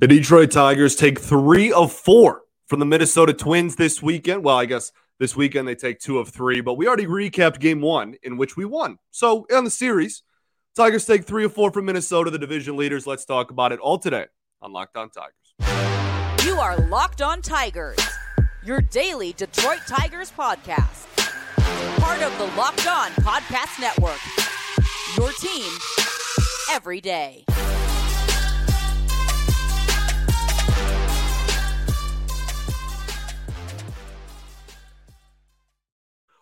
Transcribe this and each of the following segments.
The Detroit Tigers take three of four from the Minnesota Twins this weekend. Well, I guess this weekend they take two of three, but we already recapped game one in which we won. So on the series, Tigers take three of four from Minnesota, the division leaders. Let's talk about it all today on Locked On Tigers. You are Locked On Tigers, your daily Detroit Tigers podcast. Part of the Locked On Podcast Network. Your team every day.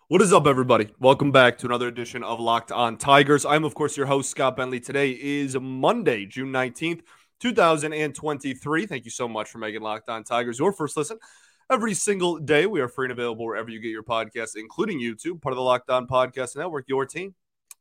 What is up, everybody? Welcome back to another edition of Locked On Tigers. I'm, of course, your host, Scott Bentley. Today is Monday, June 19th, 2023. Thank you so much for making Locked On Tigers your first listen every single day. We are free and available wherever you get your podcasts, including YouTube, part of the Locked On Podcast Network, your team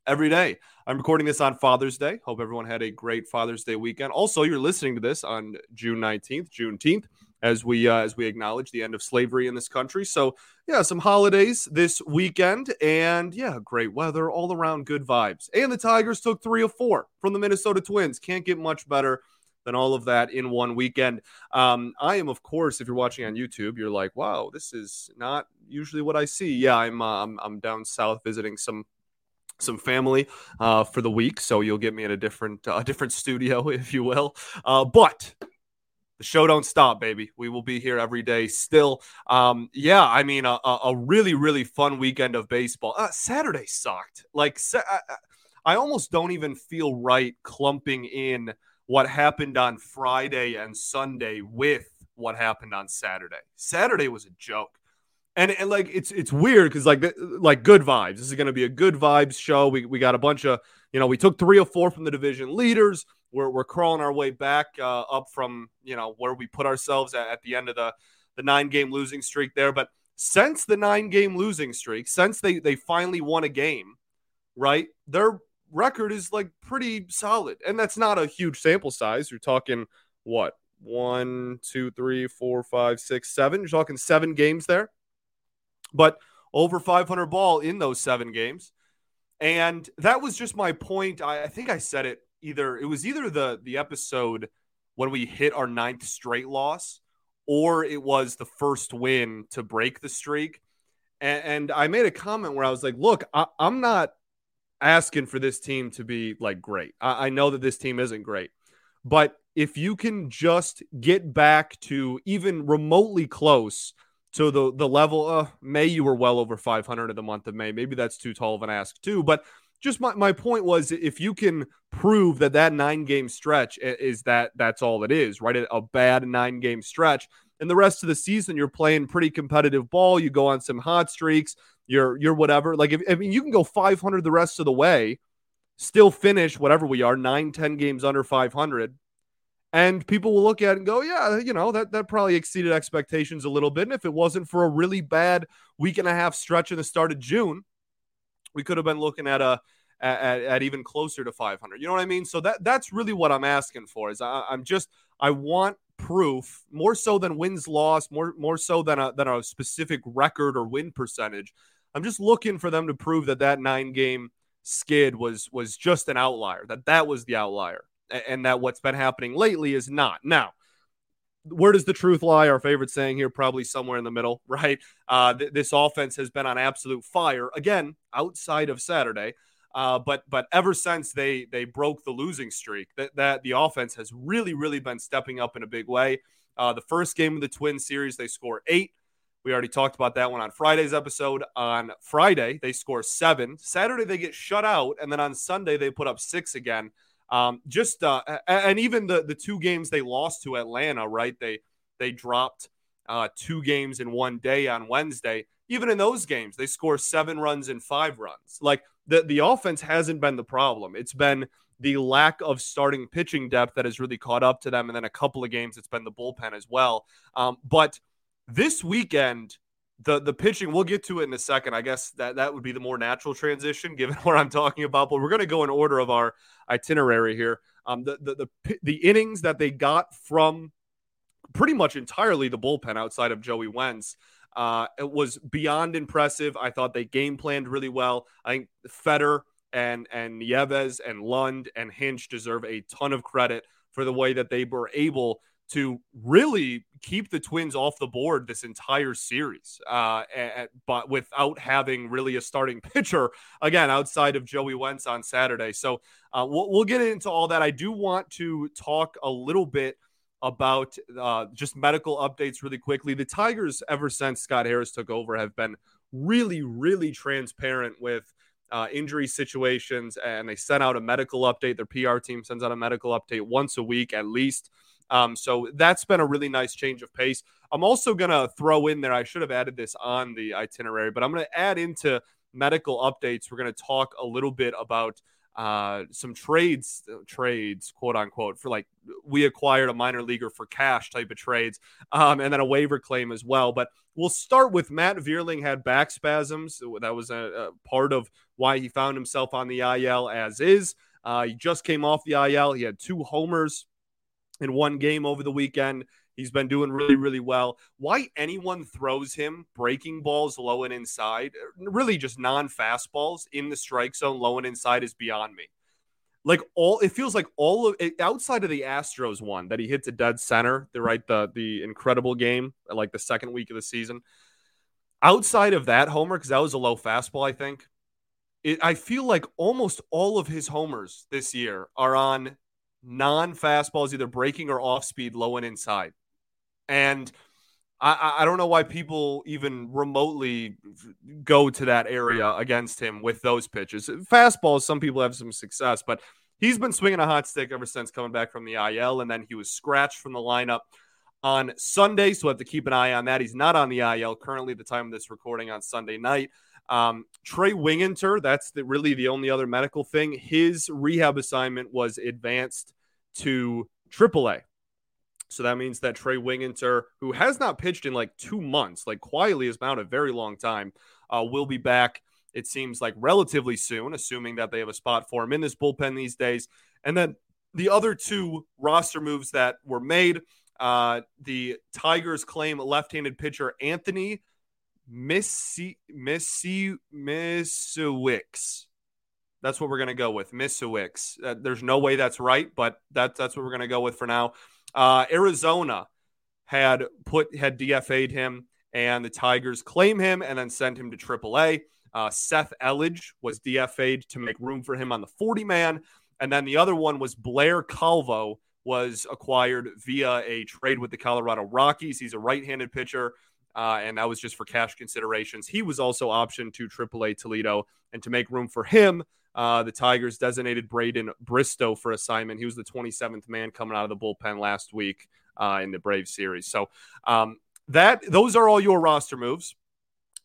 every day. I'm recording this on Father's Day. Hope everyone had a great Father's Day weekend. Also, you're listening to this on June 19th, Juneteenth as we uh, as we acknowledge the end of slavery in this country. So yeah, some holidays this weekend, and yeah, great weather, all around good vibes. And the Tigers took three of four from the Minnesota Twins. Can't get much better than all of that in one weekend. Um, I am, of course, if you're watching on YouTube, you're like, wow, this is not usually what I see. Yeah, I'm uh, I'm, I'm down south visiting some some family uh, for the week, so you'll get me in a different uh, different studio, if you will. Uh, but the show don't stop, baby. We will be here every day still. Um, yeah, I mean, a, a really, really fun weekend of baseball. Uh, Saturday sucked. Like, I, almost don't even feel right clumping in what happened on Friday and Sunday with what happened on Saturday. Saturday was a joke. And, and like it's it's weird because like like good vibes. This is going to be a good vibes show. We we got a bunch of you know we took three or four from the division leaders we're, we're crawling our way back uh, up from you know where we put ourselves at, at the end of the the nine game losing streak there. But since the nine game losing streak, since they they finally won a game, right? Their record is like pretty solid, and that's not a huge sample size. You're talking what one, two, three, four, five, six, seven. You're talking seven games there, but over 500 ball in those seven games. And that was just my point. I, I think I said it either it was either the the episode when we hit our ninth straight loss or it was the first win to break the streak. And, and i made a comment where i was like look I, am not asking for this team to be like great. I, I know that this team isn't great. But if you can just get back to even remotely close to the the level uh may you were well over 500 in the month of may. Maybe that's too tall of an ask too but just my, my point was if you can prove that that nine game stretch is that that's all it is right? A bad nine game stretch and the rest of the season you're playing pretty competitive ball you go on some hot streaks you're you're whatever. Like if, i mean you can go 500 the rest of the way still finish whatever we are nine ten games under 500 and people will look at it and go yeah you know that that probably exceeded expectations a little bit and if it wasn't for a really bad week and a half stretch in the start of june we could have been looking at a at, at, even closer to 500. You know what I mean? So that that's really what I'm asking for. Is I, I'm just I want proof more so than wins loss, more more so than a than a specific record or win percentage. I'm just looking for them to prove that that nine game skid was was just an outlier. That that was the outlier, and that what's been happening lately is not. Now where does the truth lie? Our favorite saying here, probably somewhere in the middle, right? Uh, th- this offense has been on absolute fire again outside of Saturday. Uh, but but ever since they they broke the losing streak, that that the offense has really really been stepping up in a big way. Uh, the first game of the Twin series, they score eight. We already talked about that one on Friday's episode. On Friday, they score seven. Saturday, they get shut out, and then on Sunday, they put up six again. Um, just uh, and even the the two games they lost to Atlanta, right? They they dropped uh, two games in one day on Wednesday. Even in those games, they score seven runs and five runs. Like the the offense hasn't been the problem. It's been the lack of starting pitching depth that has really caught up to them. And then a couple of games, it's been the bullpen as well. Um, but this weekend, the the pitching we'll get to it in a second. I guess that that would be the more natural transition given what i'm talking about but we're going to go in order of our itinerary here. Um the, the the the innings that they got from pretty much entirely the bullpen outside of joey wentz uh it was beyond impressive. I thought they game planned really well. I think fetter and and Nieves and lund and hinch deserve a ton of credit for the way that they were able to really keep the Twins off the board this entire series, uh, and, but without having really a starting pitcher again outside of Joey Wentz on Saturday. So uh, we'll, we'll get into all that. I do want to talk a little bit about uh, just medical updates really quickly. The Tigers, ever since Scott Harris took over, have been really, really transparent with uh, injury situations, and they sent out a medical update. Their PR team sends out a medical update once a week at least. Um, so that's been a really nice change of pace. I'm also going to throw in there, I should have added this on the itinerary, but I'm going to add into medical updates. We're going to talk a little bit about uh, some trades, uh, trades, quote unquote, for like we acquired a minor leaguer for cash type of trades, um, and then a waiver claim as well. But we'll start with Matt Vierling had back spasms. That was a, a part of why he found himself on the IL as is. Uh, he just came off the IL. He had two homers in one game over the weekend. He's been doing really, really well. Why anyone throws him breaking balls low and inside, really just non fastballs in the strike zone, low and inside, is beyond me. Like all, it feels like all of outside of the Astros one that he hit to dead center, the right, the the incredible game, like the second week of the season. Outside of that homer, because that was a low fastball, I think. It, I feel like almost all of his homers this year are on non fastballs, either breaking or off speed, low and inside. And I, I don't know why people even remotely go to that area against him with those pitches. Fastballs, some people have some success, but he's been swinging a hot stick ever since coming back from the IL, and then he was scratched from the lineup on Sunday, so we have to keep an eye on that. He's not on the IL currently at the time of this recording on Sunday night. Um, Trey Wingenter, that's the, really the only other medical thing. His rehab assignment was advanced to AAA. So that means that Trey Wingenter, who has not pitched in like two months, like quietly has been out a very long time, uh, will be back. It seems like relatively soon, assuming that they have a spot for him in this bullpen these days. And then the other two roster moves that were made uh, the Tigers claim left-handed pitcher Anthony Missy Missy Misiewicz. That's what we're gonna go with, Misiewicz. Uh, there's no way that's right, but that, that's what we're gonna go with for now. Uh, Arizona had put had DFA'd him, and the Tigers claim him and then send him to AAA. Uh, Seth Elledge was DFA'd to make room for him on the 40 man, and then the other one was Blair Calvo was acquired via a trade with the Colorado Rockies. He's a right-handed pitcher. Uh, and that was just for cash considerations. He was also optioned to AAA Toledo, and to make room for him, uh, the Tigers designated Braden Bristo for assignment. He was the 27th man coming out of the bullpen last week uh, in the Brave series. So um, that those are all your roster moves.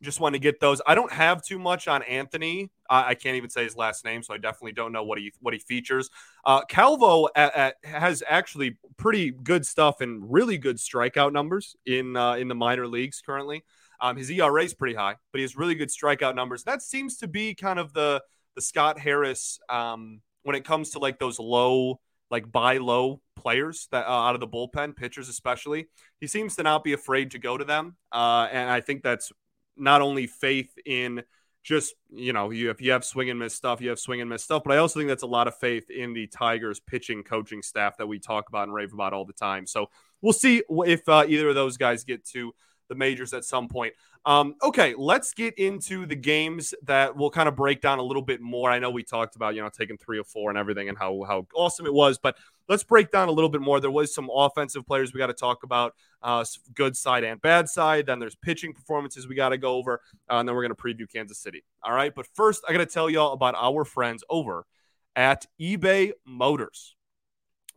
Just want to get those. I don't have too much on Anthony. I, I can't even say his last name, so I definitely don't know what he what he features. Uh, Calvo at, at, has actually pretty good stuff and really good strikeout numbers in uh, in the minor leagues currently. Um, his ERA is pretty high, but he has really good strikeout numbers. That seems to be kind of the the Scott Harris um, when it comes to like those low, like buy low players that uh, out of the bullpen, pitchers especially. He seems to not be afraid to go to them, uh, and I think that's not only faith in just you know you if you have swing and miss stuff, you have swing and miss stuff, but I also think that's a lot of faith in the Tigers pitching coaching staff that we talk about and rave about all the time. So we'll see if uh, either of those guys get to the majors at some point. Um, okay, let's get into the games that we'll kind of break down a little bit more. I know we talked about you know taking three or four and everything and how how awesome it was, but let's break down a little bit more. There was some offensive players we got to talk about, uh, good side and bad side. Then there's pitching performances we got to go over, uh, and then we're to preview Kansas City. All right, but first I got to tell y'all about our friends over at eBay Motors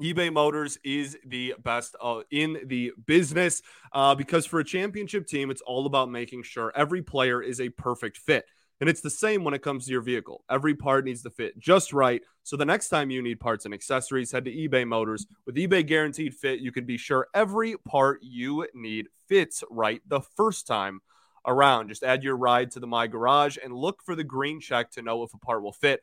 eBay Motors is the best uh, in the business uh, because for a championship team, it's all about making sure every player is a perfect fit. And it's the same when it comes to your vehicle. Every part needs to fit just right. So the next time you need parts and accessories, head to eBay Motors. With eBay Guaranteed Fit, you can be sure every part you need fits right the first time around. Just add your ride to the My Garage and look for the green check to know if a part will fit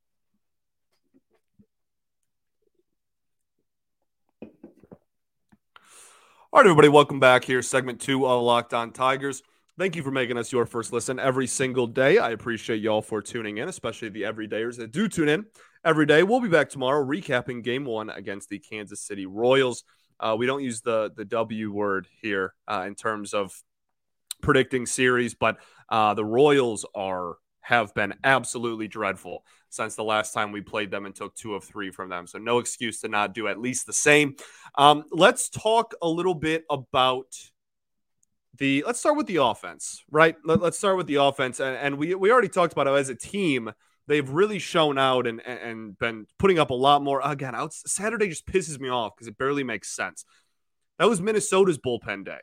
All right, everybody, welcome back here. Segment two of Locked On Tigers. Thank you for making us your first listen every single day. I appreciate y'all for tuning in, especially the everydayers that do tune in every day. We'll be back tomorrow recapping game one against the Kansas City Royals. Uh, we don't use the the W word here uh, in terms of predicting series, but uh, the Royals are have been absolutely dreadful since the last time we played them and took two of three from them. So no excuse to not do at least the same. Um, let's talk a little bit about the. Let's start with the offense, right? Let, us start with the offense, and, and, we we already talked about it as a team. They've really shown out and and been putting up a lot more. Again, Saturday just pisses me off because it barely makes sense. That was Minnesota's bullpen day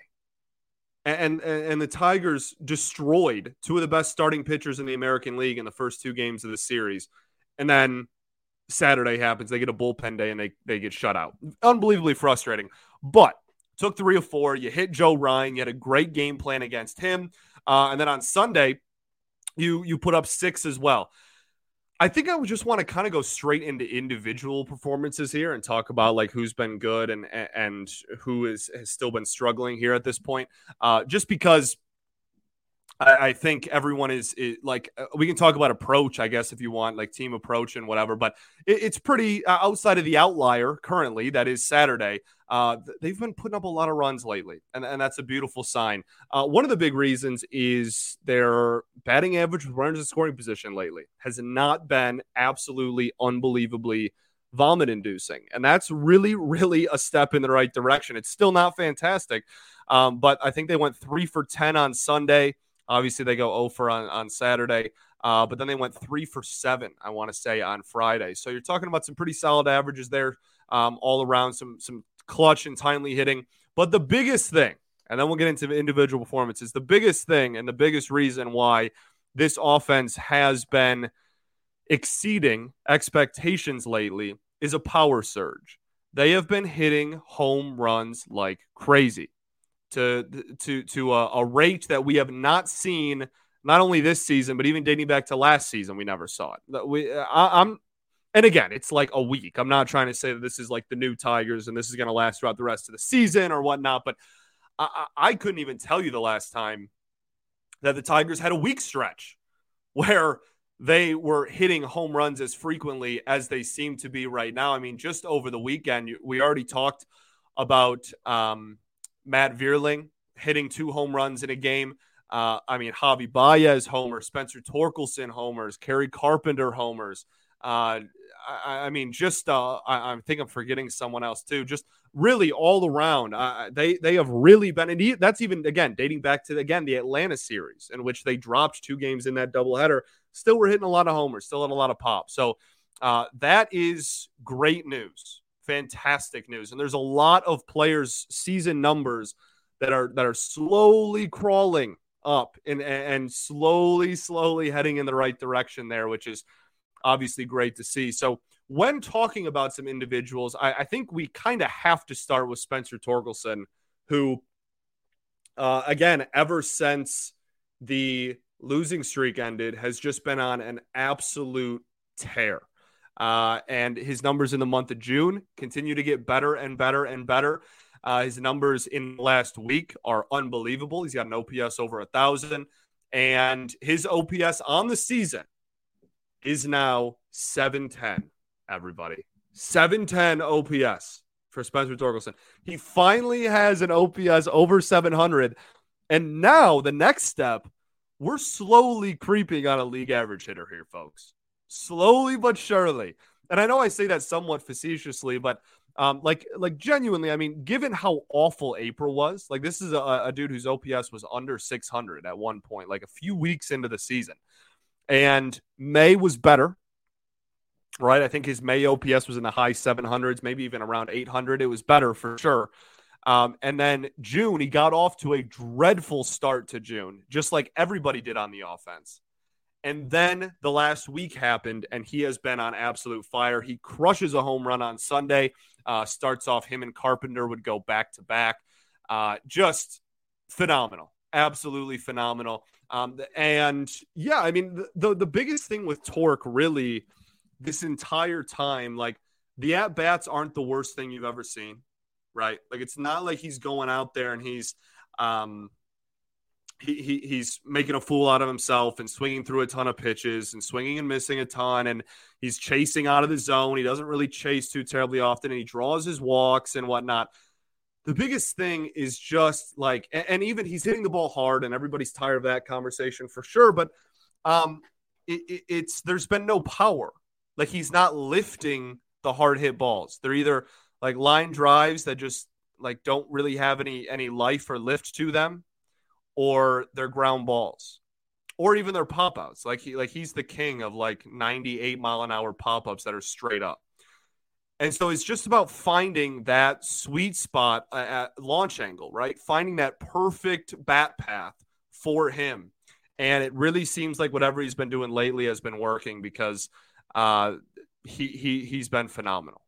and, and the Tigers destroyed two of the best starting pitchers in the American League in the first two games of the series, and then Saturday happens, they get a bullpen day and they they get shut out. Unbelievably frustrating, but took three or four. You hit Joe Ryan. You had a great game plan against him, uh, and then on Sunday, you you put up six as well. I think I would just want to kind of go straight into individual performances here and talk about like who's been good and and who is has still been struggling here at this point. Uh, just because I, I think everyone is, is, like uh, we can talk about approach, I guess, if you want, like team approach and whatever. But it, it's pretty uh, outside of the outlier currently. That is Saturday. Uh, they've been putting up a lot of runs lately, and, and that's a beautiful sign. Uh, one of the big reasons is their batting average with runners in scoring position lately has not been absolutely unbelievably vomit inducing. And that's really, really a step in the right direction. It's still not fantastic, um, but I think they went three for 10 on Sunday. Obviously, they go 0 for on, on Saturday. Uh, but then they went three for seven, I want to say, on Friday. So you're talking about some pretty solid averages there um, all around, some some clutch and timely hitting. But the biggest thing, and then we'll get into individual performances, the biggest thing and the biggest reason why this offense has been exceeding expectations lately is a power surge. They have been hitting home runs like crazy to to to a, a rate that we have not seen not only this season but even dating back to last season we never saw it. We I, I'm and again, it's like a week. I'm not trying to say that this is like the new Tigers and this is going to last throughout the rest of the season or whatnot, but I, I, couldn't even tell you the last time that the Tigers had a week stretch where they were hitting home runs as frequently as they seem to be right now. I mean, just over the weekend, we already talked about um, Matt Vierling hitting two home runs in a game. Uh, I mean, Javi Baez homers, Spencer Torkelson homers, Kerry Carpenter homers. Uh, I, I, mean, just uh, I, I, think I'm forgetting someone else too. Just really all around, they they have really been, and that's even again dating back to again the Atlanta series in which they dropped two games in that doubleheader. Still, were hitting a lot of homers, still had a lot of pop. So uh, that is great news, fantastic news, and there's a lot of players' season numbers that are that are slowly crawling up and and slowly slowly heading in the right direction there, which is obviously great to see. So when talking about some individuals, I, I think we kind of have to start with Spencer Torkelson, who, uh, again, ever since the losing streak ended, has just been on an absolute tear. Uh, and his numbers in the month of June continue to get better and better and better. Uh, his numbers in last week are unbelievable. He's got an OPS over a thousand, and his OPS on the season is now 710, everybody. 710 OPS for Spencer Torkelson. He finally has an OPS over 700. And now the next step, we're slowly creeping on a league average hitter here, folks. Slowly but surely. And I know I say that somewhat facetiously, but um, like, like genuinely, I mean, given how awful April was, like this is a, a dude whose OPS was under 600 at one point, like a few weeks into the season. And May was better, right? I think his May OPS was in the high 700s, maybe even around 800. It was better for sure. Um, and then June, he got off to a dreadful start to June, just like everybody did on the offense. And then the last week happened, and he has been on absolute fire. He crushes a home run on Sunday, uh, starts off him and Carpenter would go back to back. Uh, just phenomenal, absolutely phenomenal. Um, and yeah, I mean, the, the, the biggest thing with Torque really this entire time, like the at bats aren't the worst thing you've ever seen, right? Like it's not like he's going out there and he's, um, he, he he's making a fool out of himself and swinging through a ton of pitches and swinging and missing a ton and he's chasing out of the zone. He doesn't really chase too terribly often and he draws his walks and whatnot. The biggest thing is just like, and even he's hitting the ball hard, and everybody's tired of that conversation for sure. But um, it, it, it's there's been no power. Like he's not lifting the hard hit balls. They're either like line drives that just like don't really have any any life or lift to them or their ground balls or even their pop outs. Like he like he's the king of like 98 mile an hour pop ups that are straight up. And so it's just about finding that sweet spot at launch angle, right? Finding that perfect bat path for him. And it really seems like whatever he's been doing lately has been working because uh, he he he's been phenomenal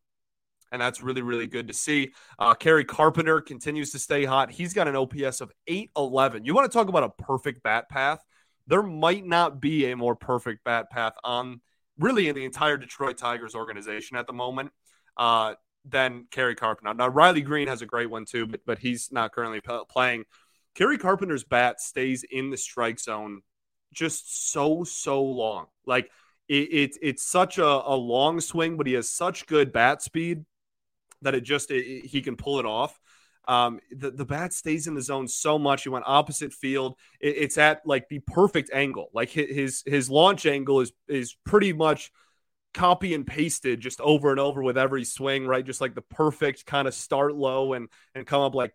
and that's really really good to see. Uh, Kerry Carpenter continues to stay hot. He's got an OPS of 811. You want to talk about a perfect bat path? There might not be a more perfect bat path on really in the entire Detroit Tigers organization at the moment uh, than Kerry Carpenter. Now Riley Greene has a great one too, but but he's not currently p- playing. Kerry Carpenter's bat stays in the strike zone just so so long. Like it, it it's such a, a long swing, but he has such good bat speed that it just it, he can pull it off. Um, the, the bat stays in the zone so much. He went opposite field. It, it's at like the perfect angle. Like his his launch angle is is pretty much copy and pasted just over and over with every swing, right? Just like the perfect kind of start low and and come up like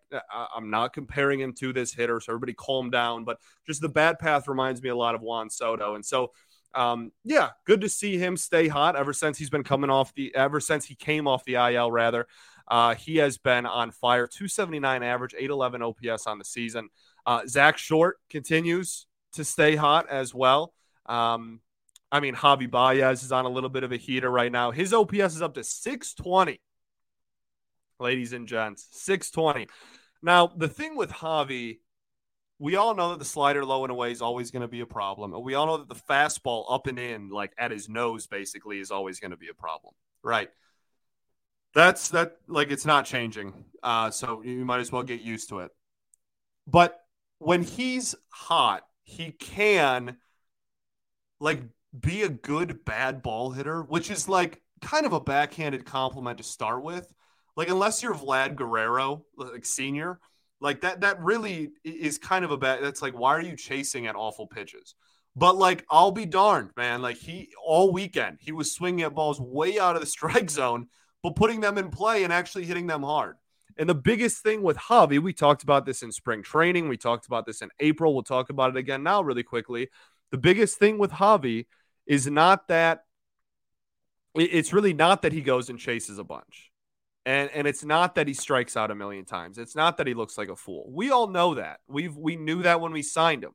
I'm not comparing him to this hitter, so everybody calm down. But just the bat path reminds me a lot of Juan Soto, and so um, yeah, good to see him stay hot ever since he's been coming off the ever since he came off the IL rather. Uh, he has been on fire, 279 average, 811 OPS on the season. Uh, Zack Short continues to stay hot as well. Um, I mean, Javi Baez is on a little bit of a heater right now. His OPS is up to 620, ladies and gents, 620. Now, the thing with Javi we all know that the slider low and away is always going to be a problem. And we all know that the fastball up and in, like at his nose, basically, is always going to be a problem. Right. That's that, like, it's not changing. Uh, so you might as well get used to it. But when he's hot, he can, like, be a good bad ball hitter, which is like kind of a backhanded compliment to start with. Like, unless you're Vlad Guerrero, like, senior like that that really is kind of a bad that's like why are you chasing at awful pitches? But like I'll be darned, man. Like he all weekend he was swinging at balls way out of the strike zone, but putting them in play and actually hitting them hard. And the biggest thing with Javi, we talked about this in spring training. We talked about this in April. We'll talk about it again now, really quickly. The biggest thing with Javi is not that it's really not that he goes and chases a bunch. And and it's not that he strikes out a million times. It's not that he looks like a fool. We all know that. We've we knew that when we signed him.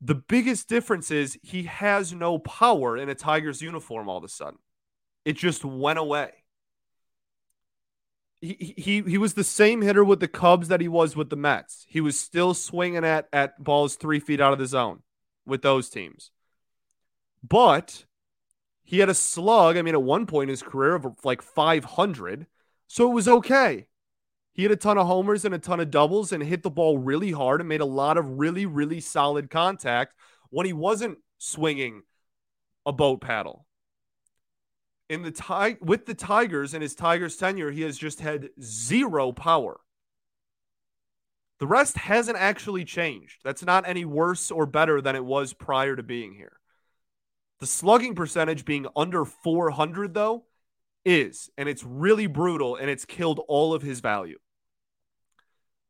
The biggest difference is he has no power in a Tigers uniform all of a sudden. It just went away. He, he he was the same hitter with the Cubs that he was with the Mets. He was still swinging at at balls three feet out of the zone with those teams. But he had a slug, I mean, at one point in his career of like 500. So it was okay. He had a ton of homers and a ton of doubles and hit the ball really hard and made a lot of really, really solid contact when he wasn't swinging a boat paddle. In the tie with the Tigers and his Tigers tenure, he has just had zero power. The rest hasn't actually changed. That's not any worse or better than it was prior to being here. The slugging percentage being under 400, though, is, and it's really brutal, and it's killed all of his value.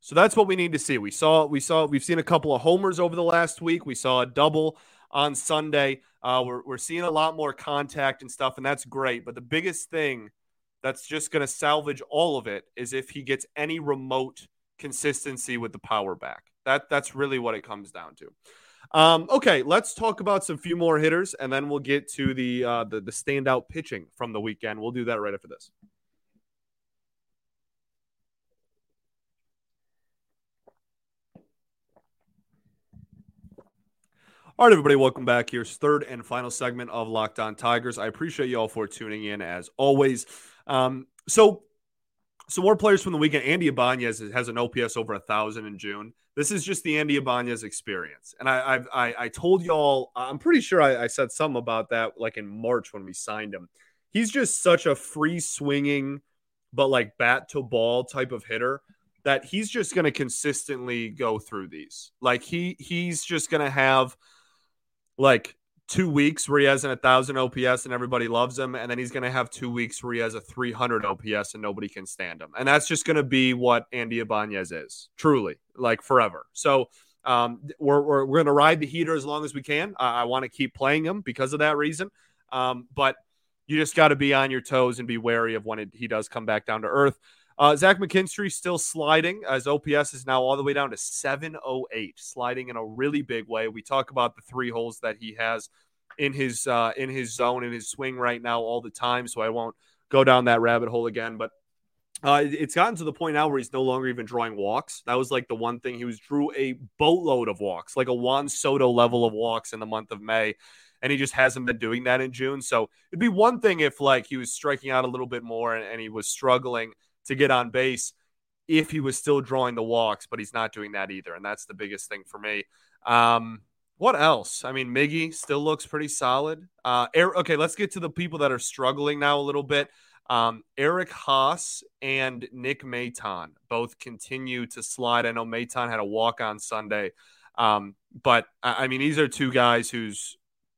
So that's what we need to see. We saw, we saw, we've seen a couple of homers over the last week. We saw a double on Sunday. Uh, we're, we're seeing a lot more contact and stuff, and that's great. But the biggest thing that's just going to salvage all of it is if he gets any remote consistency with the power back. That that's really what it comes down to. Um, okay, let's talk about some few more hitters, and then we'll get to the, uh, the the standout pitching from the weekend. We'll do that right after this. All right, everybody, welcome back. Here's third and final segment of Locked On Tigers. I appreciate you all for tuning in as always. Um, so, some more players from the weekend. Andy Ibanez has an OPS over a thousand in June. This is just the Andy Ibanez experience, and I I, I told y'all. I'm pretty sure I, I said something about that like in March when we signed him. He's just such a free swinging, but like bat to ball type of hitter that he's just going to consistently go through these. Like he he's just going to have like two weeks where he has an 1000 OPS and everybody loves him. And then he's going to have two weeks where he has a 300 OPS and nobody can stand him. And that's just going to be what Andy Ibanez is, truly, like forever. So um, we're, we're, we're going to ride the heater as long as we can. I, I want to keep playing him because of that reason. Um, but you just got to be on your toes and be wary of when it, he does come back down to earth. Uh, Zach McKinstry still sliding as OPS is now all the way down to 708, sliding in a really big way. We talk about the three holes that he has in his uh, in his zone in his swing right now all the time, so I won't go down that rabbit hole again. But uh, it's gotten to the point now where he's no longer even drawing walks. That was like the one thing he was drew a boatload of walks, like a Juan Soto level of walks in the month of May and he just hasn't been doing that in June. So it'd be one thing if like he was striking out a little bit more and, and, he was struggling to get on base if he was still drawing the walks, but he's not doing that either. And that's the biggest thing for me. Um, what else? I mean, Miggy still looks pretty solid. Uh, okay, let's get to the people that are struggling now a little bit. Um, Eric Haas and Nick Maton both continue to slide. I know Maton had a walk on Sunday, um, but I mean, these are two guys whose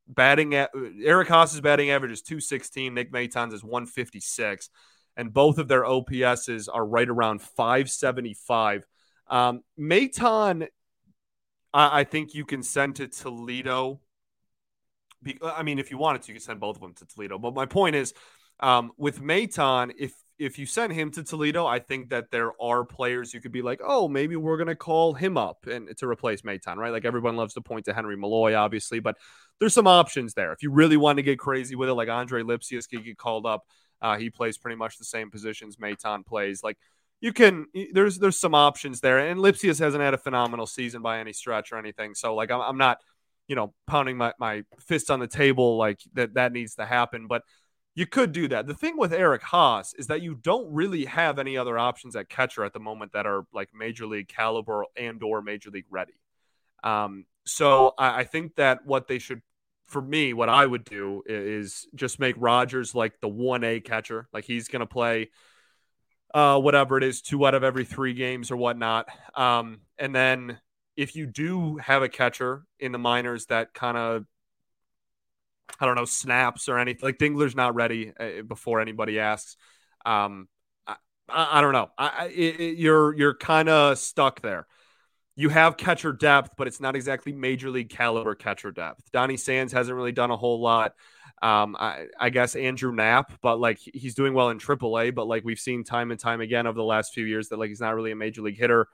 batting at Eric Haas's batting average is 216, Nick Maton's is 156 and both of their OPSs are right around 575. Um, Maton, I, I think you can send to Toledo. Be, I mean, if you wanted to, you can send both of them to Toledo. But my point is, um, with Maton, if if you send him to Toledo, I think that there are players you could be like, oh, maybe we're gonna call him up and to replace Maton, right? Like everyone loves to point to Henry Malloy, obviously, but there's some options there. If you really want to get crazy with it, like Andre Lipcius could get called up. Uh, he plays pretty much the same positions Maton plays. Like you can, there's there's some options there, and Lipcius hasn't had a phenomenal season by any stretch or anything. So like I'm, I'm not, you know, pounding my my fist on the table like that that needs to happen, but you could do that. The thing with Eric Haas is that you don't really have any other options at catcher at the moment that are like major league caliber and or major league ready. Um, so I, I think that what they should for me, what I would do is just make Rogers like the 1A catcher. Like he's going to play uh, whatever it is, two out of every three games or whatnot. Um, and then if you do have a catcher in the minors that kind of, I don't know, snaps or anything, like Dingler's not ready uh, before anybody asks. Um, I, I, I, don't know. I, it, you're you're kind of stuck there you have catcher depth, but it's not exactly major league caliber catcher depth. Donny Sands hasn't really done a whole lot. Um, I, I, guess Andrew Knapp, but like he's doing well in AAA, but like we've seen time and time again over the last few years that like he's not really a major league hitter.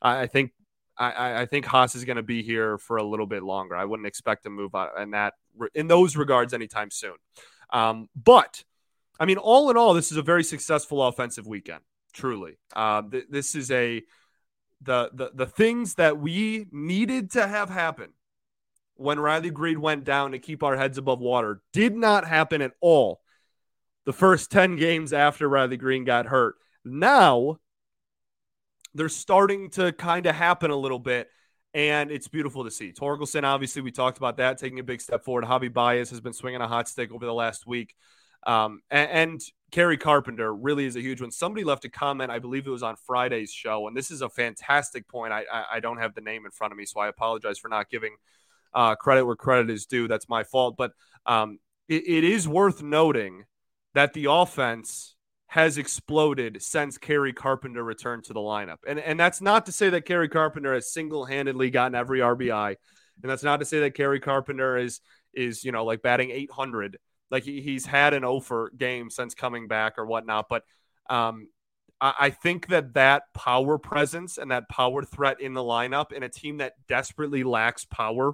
I, I think I, I, think Haas is going to be here for a little bit longer. I wouldn't expect to move on in that in those regards anytime soon. Um, but I mean, all in all, this is a very successful offensive weekend. Truly, uh, th- this is a the, the the things that we needed to have happen when Riley Greene went down to keep our heads above water did not happen at all the first 10 games after Riley Greene got hurt. Now they're starting to kind of happen a little bit, and it's beautiful to see. Torkelson, obviously, we talked about that, taking a big step forward. Javi Baez has been swinging a hot stick over the last week. Um, and, and Kerry Carpenter really is a huge one. Somebody left a comment, I believe it was on Friday's show, and this is a fantastic point. I, I, I don't have the name in front of me, so I apologize for not giving uh, credit where credit is due. That's my fault. But um, it, it is worth noting that the offense has exploded since Kerry Carpenter returned to the lineup. And, and that's not to say that Kerry Carpenter has single handedly gotten every RBI. And that's not to say that Kerry Carpenter is, is, you know, like batting 800 Like he, he's had an over game since coming back or whatnot, but um, I, I think that that power presence and that power threat in the lineup in a team that desperately lacks power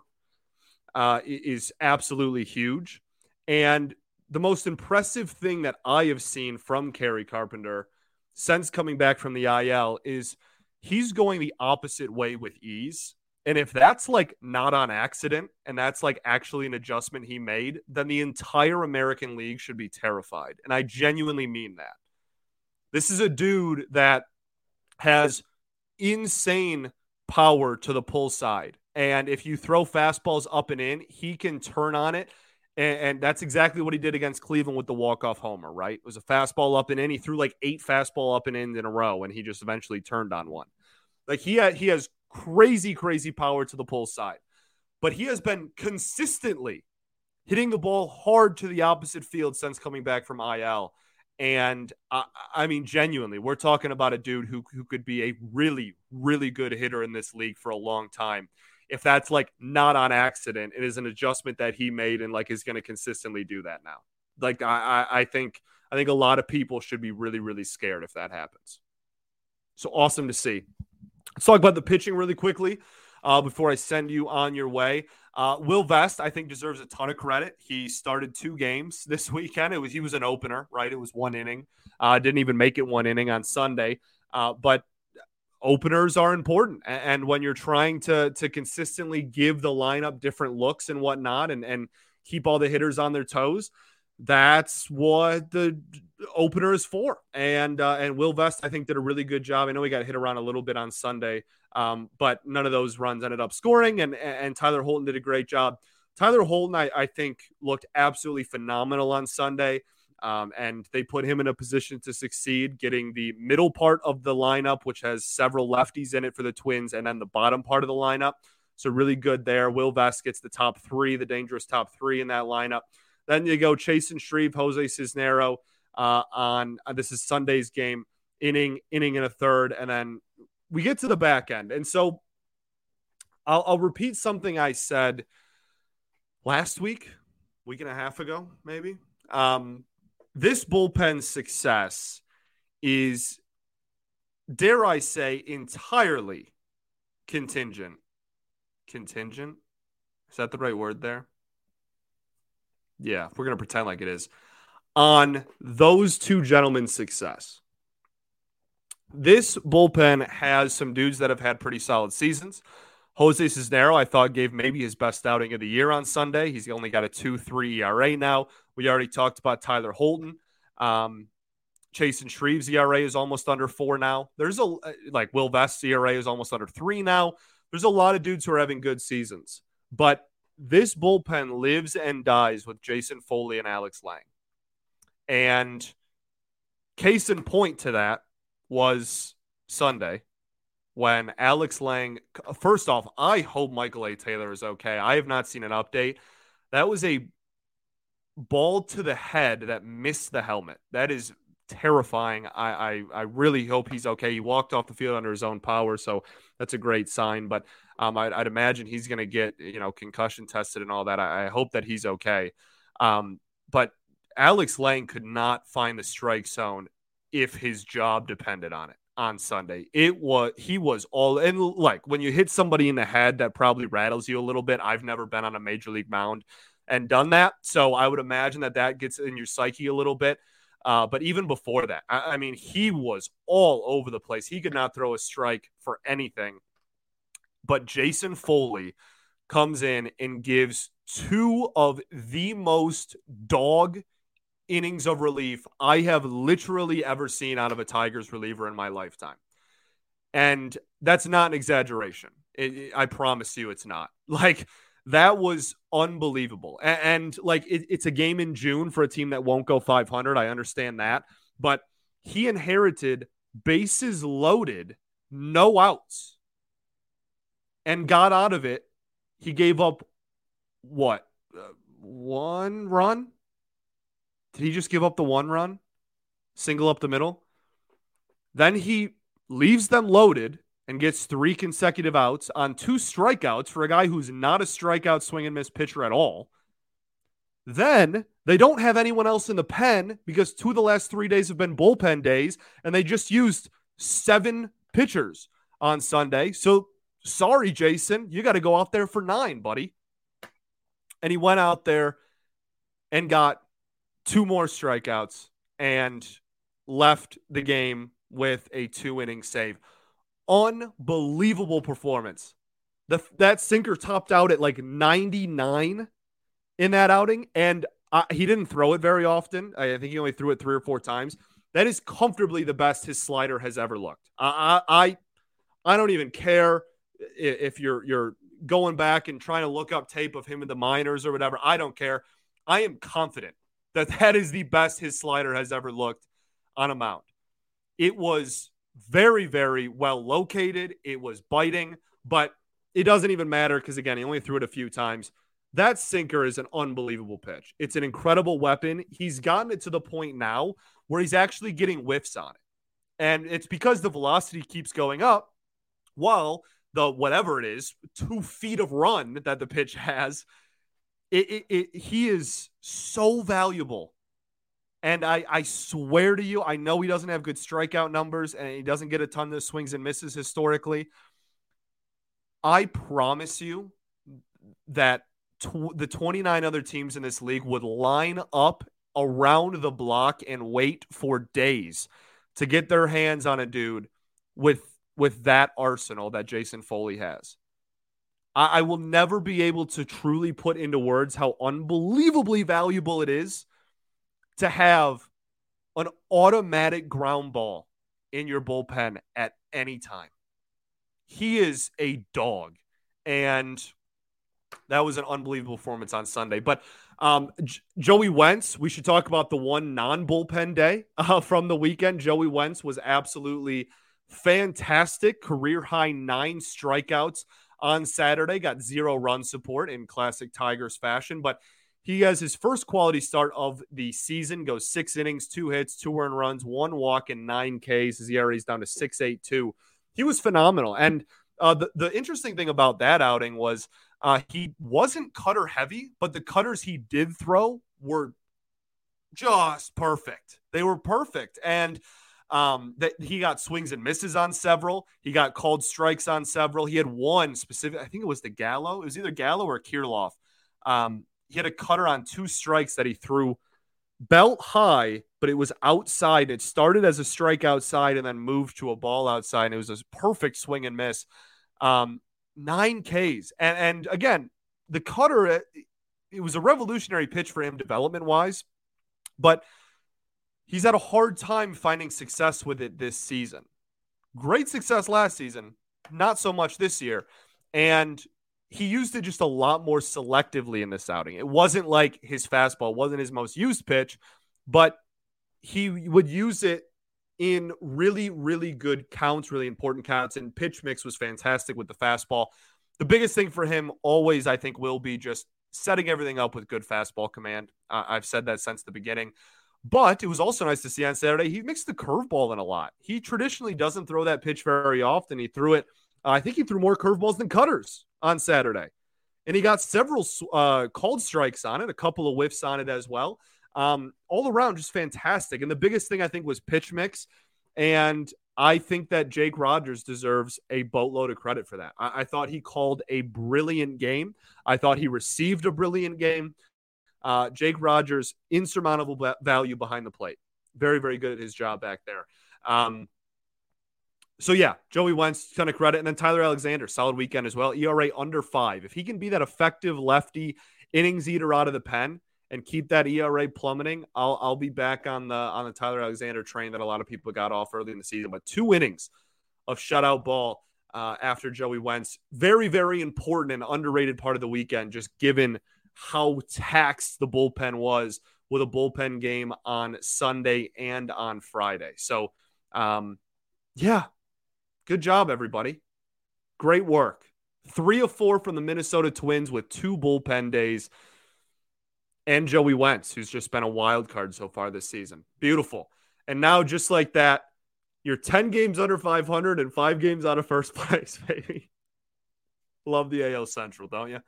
uh, is absolutely huge. And the most impressive thing that I have seen from Kerry Carpenter since coming back from the IL is he's going the opposite way with ease. And if that's like not on accident and that's like actually an adjustment he made, then the entire American League should be terrified. And I genuinely mean that. This is a dude that has insane power to the pull side. And if you throw fastballs up and in, he can turn on it. And, and that's exactly what he did against Cleveland with the walk-off homer, right? It was a fastball up and in. He threw like eight fastball up and in in a row, and he just eventually turned on one. Like he had, he has crazy, crazy power to the pull side, but he has been consistently hitting the ball hard to the opposite field since coming back from IL. And I, I, mean, genuinely, we're talking about a dude who, who could be a really, really good hitter in this league for a long time. If that's like not on accident, it is an adjustment that he made and like is going to consistently do that now. Like I, I think I think a lot of people should be really, really scared if that happens. So awesome to see. Let's talk about the pitching really quickly uh, before I send you on your way. Uh, Will Vest, I think, deserves a ton of credit. He started two games this weekend. It was he was an opener, right? It was one inning. Uh, didn't even make it one inning on Sunday, uh, but openers are important. And when you're trying to to consistently give the lineup different looks and whatnot, and and keep all the hitters on their toes, that's what the opener is for. And uh, and Will Vest, I think, did a really good job. I know he got hit around a little bit on Sunday, um, but none of those runs ended up scoring. And and Tyler Holton did a great job. Tyler Holton, I, I think, looked absolutely phenomenal on Sunday. Um, and they put him in a position to succeed, getting the middle part of the lineup, which has several lefties in it for the Twins, and then the bottom part of the lineup. So, really good there. Will Vest gets the top three, the dangerous top three in that lineup. Then you go Chasen Shreve, Jose Cisnero uh, on uh, this is Sunday's game, inning, inning and a third, and then we get to the back end. And so I'll, I'll repeat something I said last week, week and a half ago, maybe. Um, this bullpen success is, dare I say, entirely contingent. Contingent? Is that the right word there? Yeah, we're going to pretend like it is. On those two gentlemen's success. This bullpen has some dudes that have had pretty solid seasons. Jose Cisnero, I thought, gave maybe his best outing of the year on Sunday. He's only got a 2 3 ERA now. We already talked about Tyler Holton. Um, Chasen Shreve's ERA is almost under four now. There's a like Will Vest's ERA is almost under three now. There's a lot of dudes who are having good seasons, but this bullpen lives and dies with Jason Foley and Alex Lange. And case in point to that was Sunday when Alex Lange, first off, I hope Michael A. Taylor is okay. I have not seen an update. That was a ball to the head that missed the helmet. That is terrifying. I, I, I really hope he's okay. He walked off the field under his own power, so that's a great sign. But um, I'd, I'd imagine he's going to get you know concussion tested and all that. I, I hope that he's okay. Um, but Alex Lange could not find the strike zone if his job depended on it on Sunday. It was he was all and like when you hit somebody in the head that probably rattles you a little bit. I've never been on a major league mound and done that, so I would imagine that that gets in your psyche a little bit. Uh, but even before that, I, I mean, he was all over the place. He could not throw a strike for anything. But Jason Foley comes in and gives two of the most dog innings of relief I have literally ever seen out of a Tigers reliever in my lifetime. And that's not an exaggeration. It, it, I promise you it's not. Like, that was unbelievable. And, and like, it, it's a game in June for a team that won't go 500. I understand that. But he inherited bases loaded, no outs, and got out of it. He gave up what? Uh, one run? Did he just give up the one run? Single up the middle? Then he leaves them loaded and gets three consecutive outs on two strikeouts for a guy who's not a strikeout swing and miss pitcher at all. Then They don't have anyone else in the pen because two of the last three days have been bullpen days, and they just used seven pitchers on Sunday. So sorry, Jason, you got to go out there for nine, buddy. And he went out there and got two more strikeouts and left the game with a two inning save. Unbelievable performance. The, that sinker topped out at like 99 in that outing, and he didn't throw it very often. I think he only threw it three or four times. That is comfortably the best his slider has ever looked. I, I, I don't even care if you're you're going back and trying to look up tape of him in the minors or whatever. I don't care. I am confident that that is the best his slider has ever looked on a mound. It was very, very well located. It was biting, but it doesn't even matter because, again, he only threw it a few times. That sinker is an unbelievable pitch. It's an incredible weapon. He's gotten it to the point now where he's actually getting whiffs on it. And it's because the velocity keeps going up while the whatever it is, two feet of run that the pitch has. It, it, it, he is so valuable and I, I swear to you, I know he doesn't have good strikeout numbers and he doesn't get a ton of swings and misses historically. I promise you that tw- the 29 other teams in this league would line up around the block and wait for days to get their hands on a dude with with that arsenal that Jason Foley has. I, I will never be able to truly put into words how unbelievably valuable it is to have an automatic ground ball in your bullpen at any time. He is a dog. And that was an unbelievable performance on Sunday. But um, J- Joey Wentz, we should talk about the one non bullpen day uh, from the weekend. Joey Wentz was absolutely fantastic. Career high nine strikeouts on Saturday, got zero run support in classic Tigers fashion. But he has his first quality start of the season, goes six innings, two hits, two earned runs, one walk, and nine Ks. His ERA is down to 6.82. He was phenomenal. And uh, the, the interesting thing about that outing was uh, he wasn't cutter heavy, but the cutters he did throw were just perfect. They were perfect. And um, that he got swings and misses on several. He got called strikes on several. He had one specific, I think it was the Gallo. It was either Gallo or Kirilloff. Um, he had a cutter on two strikes that he threw belt high, but it was outside. It started as a strike outside and then moved to a ball outside. And it was a perfect swing and miss. Um, nine Ks. And, and again, the cutter, it, it was a revolutionary pitch for him development wise, but he's had a hard time finding success with it this season. Great success last season, not so much this year. And he used it just a lot more selectively in this outing. It wasn't like his fastball wasn't his most used pitch, but he would use it in really, really good counts, really important counts. And pitch mix was fantastic with the fastball. The biggest thing for him always, I think, will be just setting everything up with good fastball command. Uh, I've said that since the beginning. But it was also nice to see on Saturday he mixed the curveball in a lot. He traditionally doesn't throw that pitch very often. He threw it. Uh, I think he threw more curveballs than cutters on Saturday. And he got several uh, called strikes on it, a couple of whiffs on it as well. Um, all around, just fantastic. And the biggest thing I think was pitch mix. And I think that Jake Rogers deserves a boatload of credit for that. I, I thought he called a brilliant game. I thought he received a brilliant game. Uh, Jake Rogers, insurmountable value behind the plate. Very, very good at his job back there. Um, so yeah, Joey Wentz, ton of credit, and then Tyler Alexander, solid weekend as well. ERA under five. If he can be that effective lefty innings eater out of the pen and keep that ERA plummeting, I'll I'll be back on the on the Tyler Alexander train that a lot of people got off early in the season. But two innings of shutout ball uh, after Joey Wentz, very very important and underrated part of the weekend, just given how taxed the bullpen was with a bullpen game on Sunday and on Friday. So. Um, yeah, Good job, everybody. Great work. Three of four from the Minnesota Twins with two bullpen days. And Joey Wentz, who's just been a wild card so far this season. Beautiful. And now, just like that, you're 10 games under 500 and five games out of first place, baby. Love the AL Central, don't you?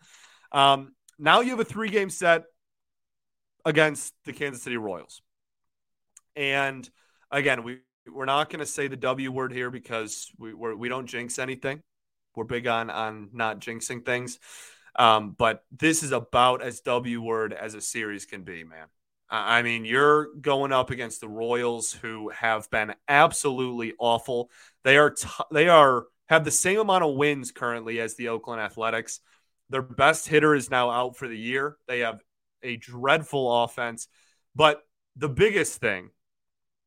Um, now you have a three game set against the Kansas City Royals. And again, we we're not going to say the W word here because we we're, we do not jinx anything. We're big on on not jinxing things. Um, but this is about as W word as a series can be, man. I mean, you're going up against the Royals, who have been absolutely awful. They are t- they are have the same amount of wins currently as the Oakland Athletics. Their best hitter is now out for the year. They have a dreadful offense, but the biggest thing,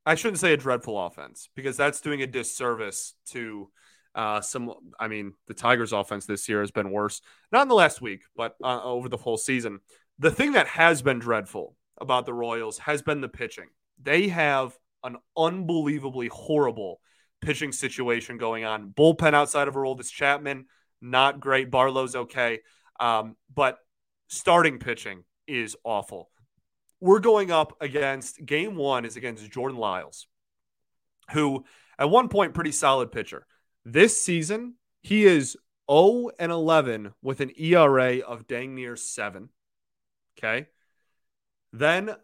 I shouldn't say a dreadful offense because that's doing a disservice to uh, some. I mean, the Tigers' offense this year has been worse, not in the last week, but uh, over the whole season. The thing that has been dreadful about the Royals has been the pitching. They have an unbelievably horrible pitching situation going on. Bullpen outside of Aroldis Chapman, not great. Barlow's okay. Um, but starting pitching is awful. We're going up against game one is against Jordan Lyles, who at one point pretty solid pitcher. This season, he is 0 and 11 with an ERA of dang near seven. Okay. Then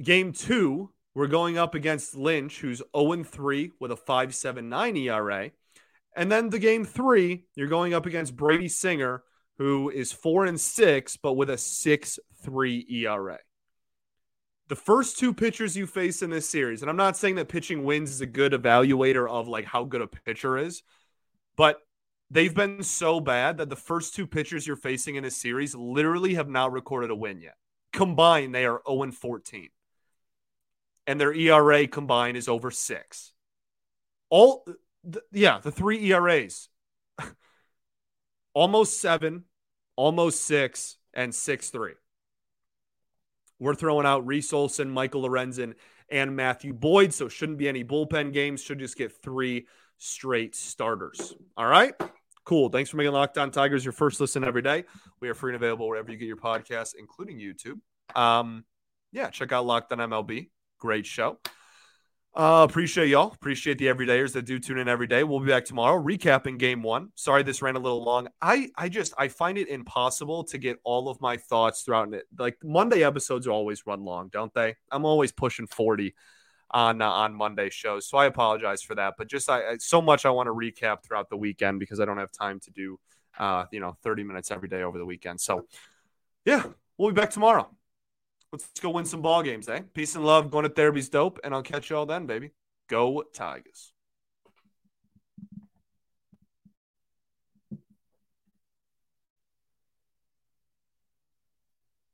game two, we're going up against Lynch, who's 0 and 3 with a 5.79 ERA. And then the game three, you're going up against Brady Singer, who is 4 and 6, but with a 6 3 ERA. The first two pitchers you face in this series, and I'm not saying that pitching wins is a good evaluator of like how good a pitcher is, but they've been so bad that the first two pitchers you're facing in this series literally have not recorded a win yet combined, they are 0 14. And their ERA combined is over six. All, th- yeah, the three ERAs almost seven, almost six, and six three. We're throwing out Reese Olson, Michael Lorenzen, and Matthew Boyd. So shouldn't be any bullpen games. Should just get three straight starters. All right. Cool. Thanks for making Locked On Tigers your first listen every day. We are free and available wherever you get your podcasts, including YouTube. Um, yeah, check out Locked On MLB. Great show. Uh, appreciate y'all. Appreciate the everydayers that do tune in every day. We'll be back tomorrow recapping game one. Sorry this ran a little long. I I just I find it impossible to get all of my thoughts throughout it. Like Monday episodes always run long, don't they? I'm always pushing 40 on uh, on Monday shows. So I apologize for that. But just I, I, so much I want to recap throughout the weekend because I don't have time to do uh, you know 30 minutes every day over the weekend. So yeah, we'll be back tomorrow. Let's go win some ball games, eh? Peace and love. Going to therapy's dope, and I'll catch you all then, baby. Go Tigers.